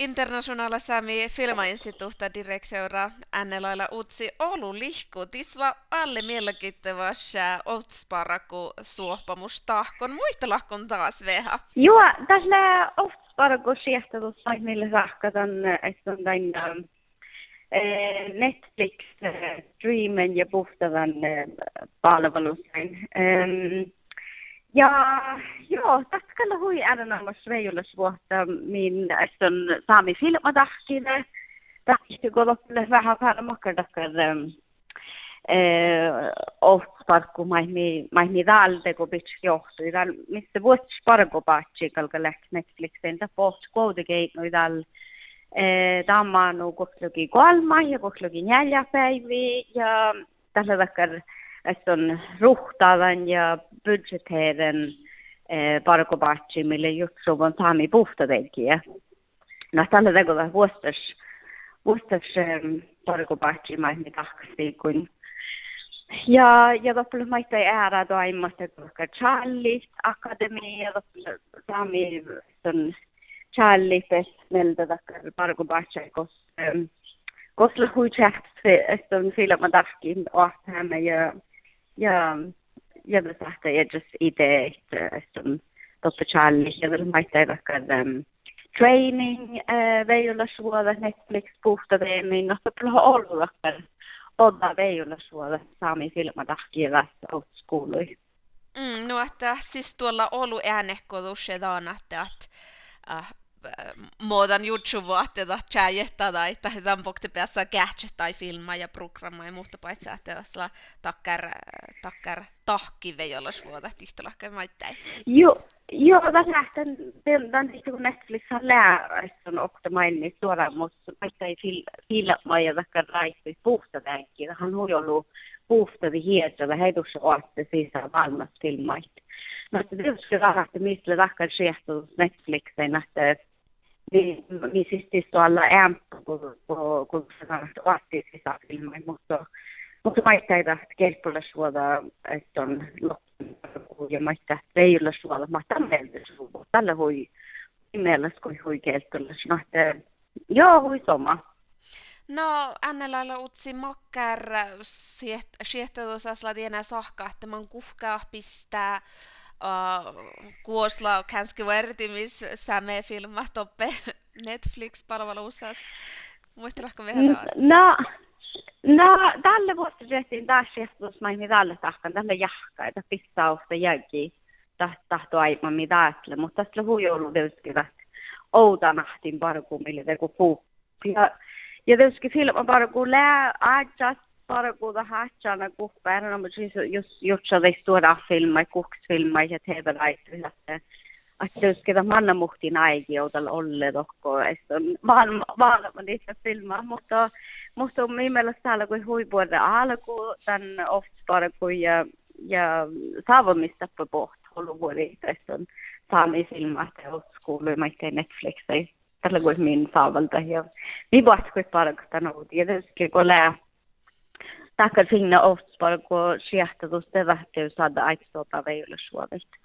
Internationala Sami Filmainstituutta direktiora Annelaila Utsi Oulu lihku. Tisla alle mielenkiintoista Outsparaku suopamus tahkon. Muistelahkon taas veha? Joo, tällä Outsparaku siehtätus sai meille rahkatan, että on tämän Netflix streamen ja puhtavan palvelusen. Ja, joo, tatkalla hui äänenallossa ei ole vuotta, min ästön saami filma tahkine. Tahkisi koloppille vähän päällä makkar takkar ähm, äh, ohtsparku maihmi maihmi dalde ko bitch johtu dal misse vuots pargo patsi kalka läht Netflixin ta poht koodi geit no dal tamma no kohlugi kolma ja äh, kohlugi neljä päivi ja tällä takkar on ruhtaavan ja budjeteeren eh, parkobatsi, mille just on saami puhtadenkiä. No tällä takia vuostas, vuostas parkobatsi maihmi tahkasti, kun ja, ja loppujen maita ära toimasta, koska Charlie Akademi ja loppujen saami on Charlie Pesmeltä takkar parkobatsi, koska koska huitseht on filma tahkin ohtamme ja ja ja det sagt jag just ide som toppe Charlie jag vill maita vaikka um, training uh, veijulla suoda Netflix puhta teemin no se plo ollut vaikka odda veijulla suoda saami filmadahkiva outskuului. Mm, no että siis tuolla Oulu äänekkotus että, että äh, muodan jutsuvuotteita tjäjettada, että he tampokte päässä gadget tai filma ja programma ja muuta paitsi, että tässä takkar, takkar tahkivejolas vuoda tihtolakka maittain. Joo, joo, tässä lähtien, tämän tietysti kun Netflix on läärä, on okta mainit suoraan, mutta maittain filma ja takkar raisvi puhta tämänkin, hän on ollut puhtadi hiedra, heidussa oatte sisään valmas filmait. Vara att det missle takkar skehtus Netflixen, että vi, vi siis tuolla ämppu, kun, kun, kun sanotaan, vaattii sisäfilmai, mutta, mutta maitteita kelpoilla suoda, että on loppuun ja maittaa reillä suoda, mä tämmöinen suoda, tällä hui, mielestä kun hui kelpoilla, no, että joo, hui soma. No, Annela utsi makkar siehtotusasla tienä sahka, että man kuhkaa pistää kuosla kanske vertimis same filma toppe Netflix-palvelussa. Muistelatko vielä taas? No, no tälle vuosisettiin taas siestus maini tälle tahkan, tälle jahka, että pissausta jäki tahto aivan mitä ajattele, mutta tästä huijoulu tietysti outanahtin parku, millä te kun puu. Ja, ja tietysti filma parku lää ajat bara goda hattarna kuhbärarna, men just gjort så de stora filmer, koksfilmer ja tv-laiset, että att det ska manna muhti naigi joudal olle dokko, että vaan vaan niitä filmaa, mutta mutta min mielestä täällä kun huipuolta alku, tämän oftspara kun ja ja saavamista på bort håller vuori, että on saami filmat ja skoulu, mä Netflix, tällä kun min saavalta ja vi vart kun bara kan nå det, det ska tackar fina oss bara gå skjäta då det vart ju så